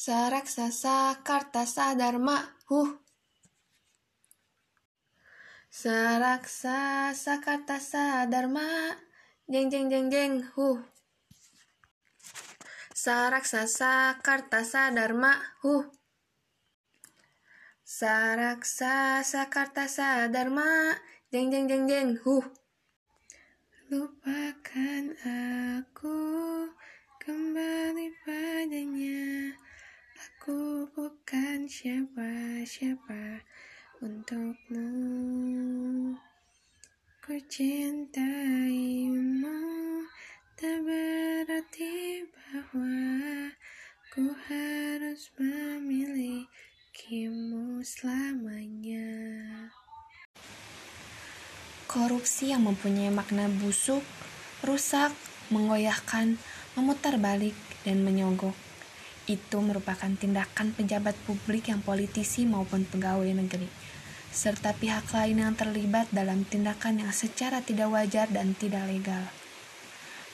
Saraksasa Kartasa Dharma Huh. Saraksasa Kartasa Dharma Jeng jeng jeng jeng Huh. Saraksasa Kartasa Dharma Huh. Saraksasa Kartasa Dharma Jeng jeng jeng jeng Huh. Lupakan aku kembali padanya Aku bukan siapa-siapa untukmu Ku cintaimu Tak berarti bahwa Ku harus memilikimu selamanya Korupsi yang mempunyai makna busuk, rusak, menggoyahkan, memutar balik, dan menyogok. Itu merupakan tindakan pejabat publik yang politisi maupun pegawai negeri, serta pihak lain yang terlibat dalam tindakan yang secara tidak wajar dan tidak legal.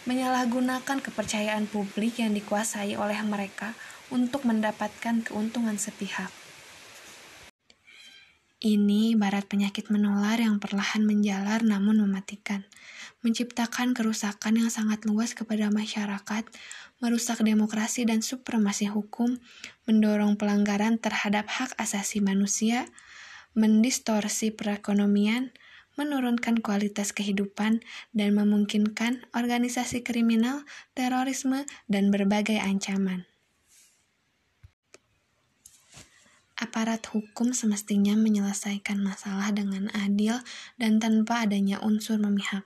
Menyalahgunakan kepercayaan publik yang dikuasai oleh mereka untuk mendapatkan keuntungan sepihak. Ini barat penyakit menular yang perlahan menjalar namun mematikan, menciptakan kerusakan yang sangat luas kepada masyarakat, merusak demokrasi dan supremasi hukum, mendorong pelanggaran terhadap hak asasi manusia, mendistorsi perekonomian, menurunkan kualitas kehidupan, dan memungkinkan organisasi kriminal, terorisme, dan berbagai ancaman. Aparat hukum semestinya menyelesaikan masalah dengan adil dan tanpa adanya unsur memihak.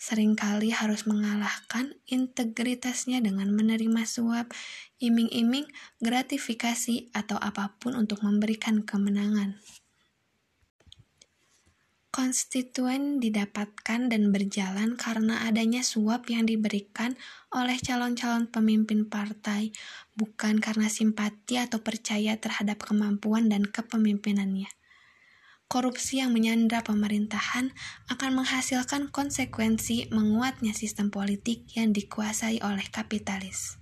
Seringkali harus mengalahkan integritasnya dengan menerima suap, iming-iming, gratifikasi, atau apa pun untuk memberikan kemenangan. Konstituen didapatkan dan berjalan karena adanya suap yang diberikan oleh calon-calon pemimpin partai, bukan karena simpati atau percaya terhadap kemampuan dan kepemimpinannya. Korupsi yang menyandra pemerintahan akan menghasilkan konsekuensi menguatnya sistem politik yang dikuasai oleh kapitalis.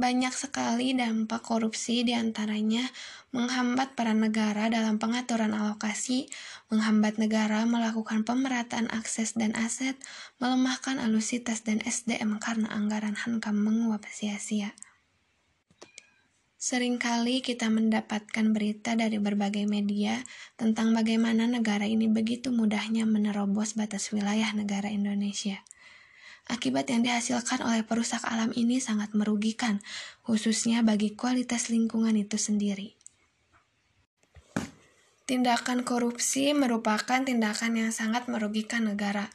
Banyak sekali dampak korupsi di antaranya menghambat peran negara dalam pengaturan alokasi, menghambat negara melakukan pemerataan akses dan aset, melemahkan alusitas dan SDM karena anggaran hankam menguap sia-sia. Seringkali kita mendapatkan berita dari berbagai media tentang bagaimana negara ini begitu mudahnya menerobos batas wilayah negara Indonesia. Akibat yang dihasilkan oleh perusak alam ini sangat merugikan, khususnya bagi kualitas lingkungan itu sendiri. Tindakan korupsi merupakan tindakan yang sangat merugikan negara.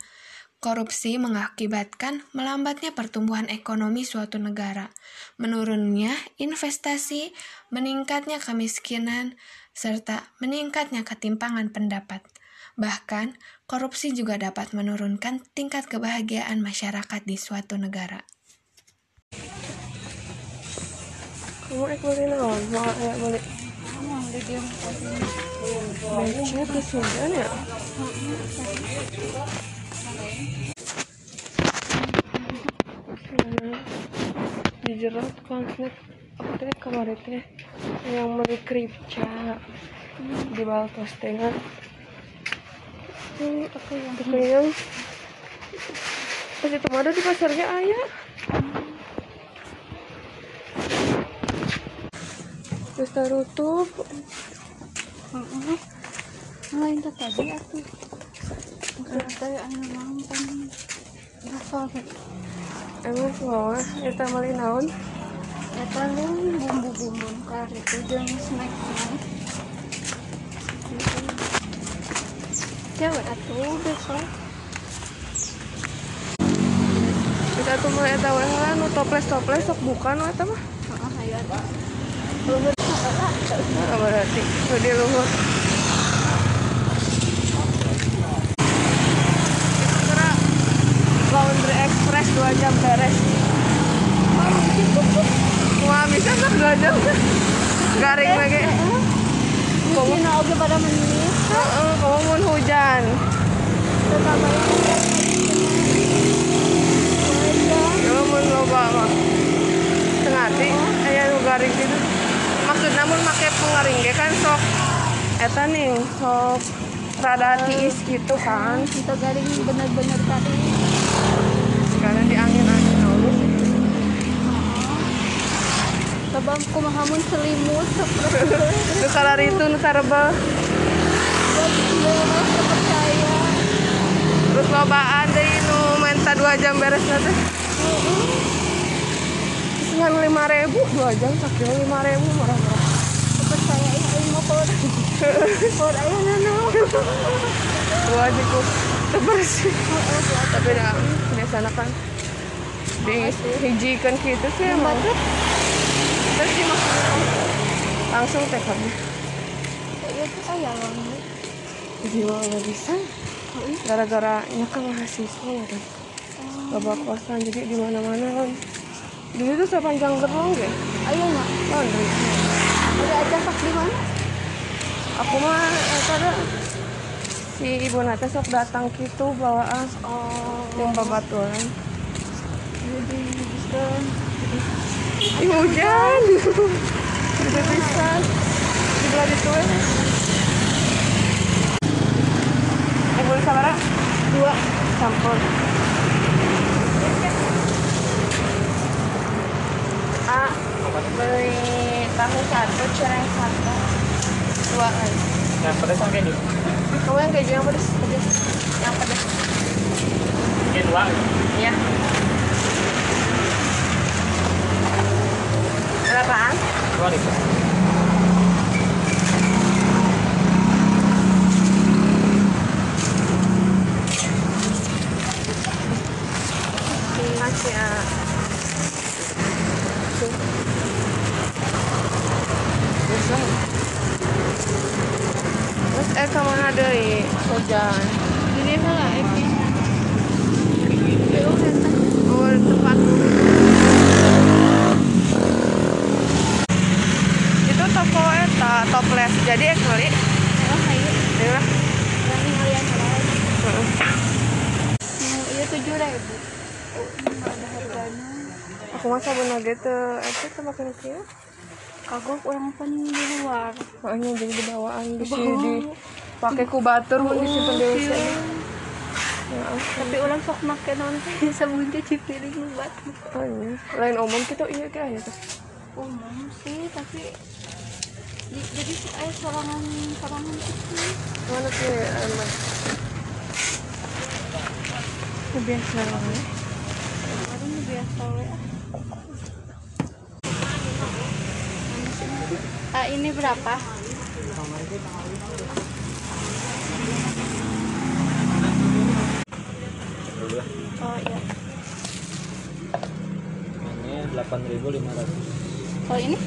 Korupsi mengakibatkan melambatnya pertumbuhan ekonomi suatu negara, menurunnya investasi, meningkatnya kemiskinan, serta meningkatnya ketimpangan pendapat. Bahkan, korupsi juga dapat menurunkan tingkat kebahagiaan masyarakat di suatu negara. Kamu naon? Mau ke Sundan ya? Di jerat konflik apa teh kemarin teh yang beli kripca di Baltos tengah ini apa yang yang pas itu ada di pasarnya ayah. Terus tutup lain tadi aku. Tadi. Anak mampan hafal emang semua kita malin naon lu bumbu-bumbu kari itu jeung snack cewek atuh besok bisa tuh weh lah nu toples toples sok bukan eta mah. Nah, berarti nu di luhur Kira laundry express 2 jam beres. Wah bisa kan 2 jam? Garing lagi. Mungkin oge pada menit. Heeh, kamu mun hujan Tetap aja. kamu mun loba mah tengah hati mun make pengaring ge kan sok eta nih sok rada tiis gitu kan kita garing bener-bener tadi sekarang di angin-angin halus Sabam kumahamun selimut nu kalar itu nu buat bener percaya terus lobaan deh nu menta dua jam beres nanti. Terus lima ribu dua jam sakit lima ribu murah-murah percaya ya aing mau por por aya nana dua jiku bersih tapi dah biasanya kan. Dihijikan gitu sih emang. terus dimakan langsung teh kami ya tuh aya loh jiwa nggak bisa. Gara-gara nyakang mahasiswa kan gak bawa kosan jadi di mana mana kan di situ sepanjang gerong ya? Ayo nggak laundry ada aja pas di mana? Aku mah kada si ibu nate sok datang gitu bawaan oh. yang babatuan jadi bisa Ih, hujan. Bisa di belah itu boleh sabara dua campur ah beli tahu satu cireng satu dua lagi Yang pedas sama keju. kamu yang keju yang pedas pedas yang pedas Mungkin dua. Iya. Berapaan? Dua nih. Masih ah. Bisa. Terus eh ke mana deh? Hujan. jadi malah ini Oh, tempat. Itu toko eta, toples. Jadi eh kali. oh Ya. Heeh. mau iya tujuh ribu nggak ada harganya Aku masa bener gitu. Itu tuh makin kieu. kagok orang pan di luar Makanya jadi bawaan di sini di pakai kubatur mun disimpan di WC. Ya, tapi orang sok make non sabun cuci piring lu batu oh iya. Lain umum kita iya kira ya umum sih tapi di- jadi si ayah sorangan sorangan kecil Mana sih emang? Biasa lah. baru nih biasa we ah. Ah, ini berapa? 8500 kalau ini?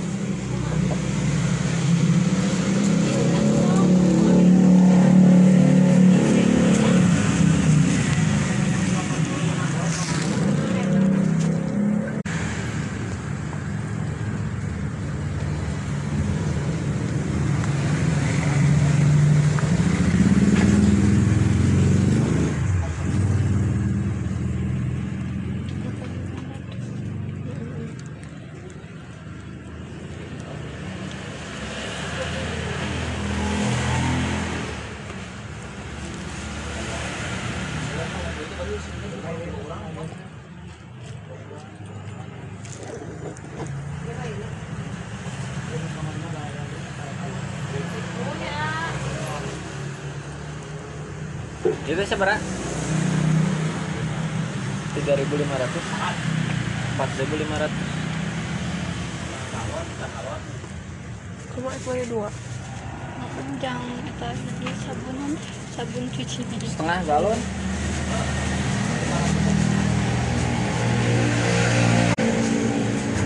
Itu seberapa? Tiga ribu lima ratus. Empat ribu lima ratus. Cuma itu aja dua. Jangan kita jadi sabunan, sabun cuci gigi. Setengah galon.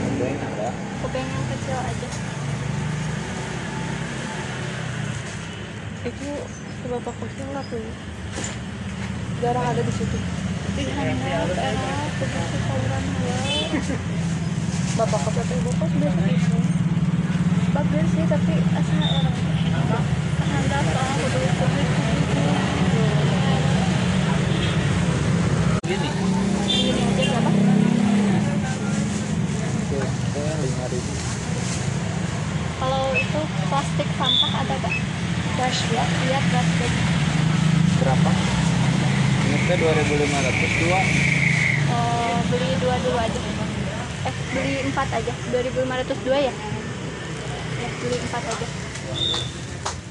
Ada yang ada. Kobeng yang kecil aja. Itu si bapak kosnya lah tuh. Jarang ada di situ. Enak, begitu sauran halal. Bapak kos atau ibu kos biasa itu. Bagus sih, tapi asa orang kudu publik. Gini. Gini aja. Kalau itu plastik sampah ada gak Cash ya. iya plastik berapa? Teh 2500 dua. Eh, beli dua dulu aja. Eh beli empat aja. 2502 ya? Ya beli empat aja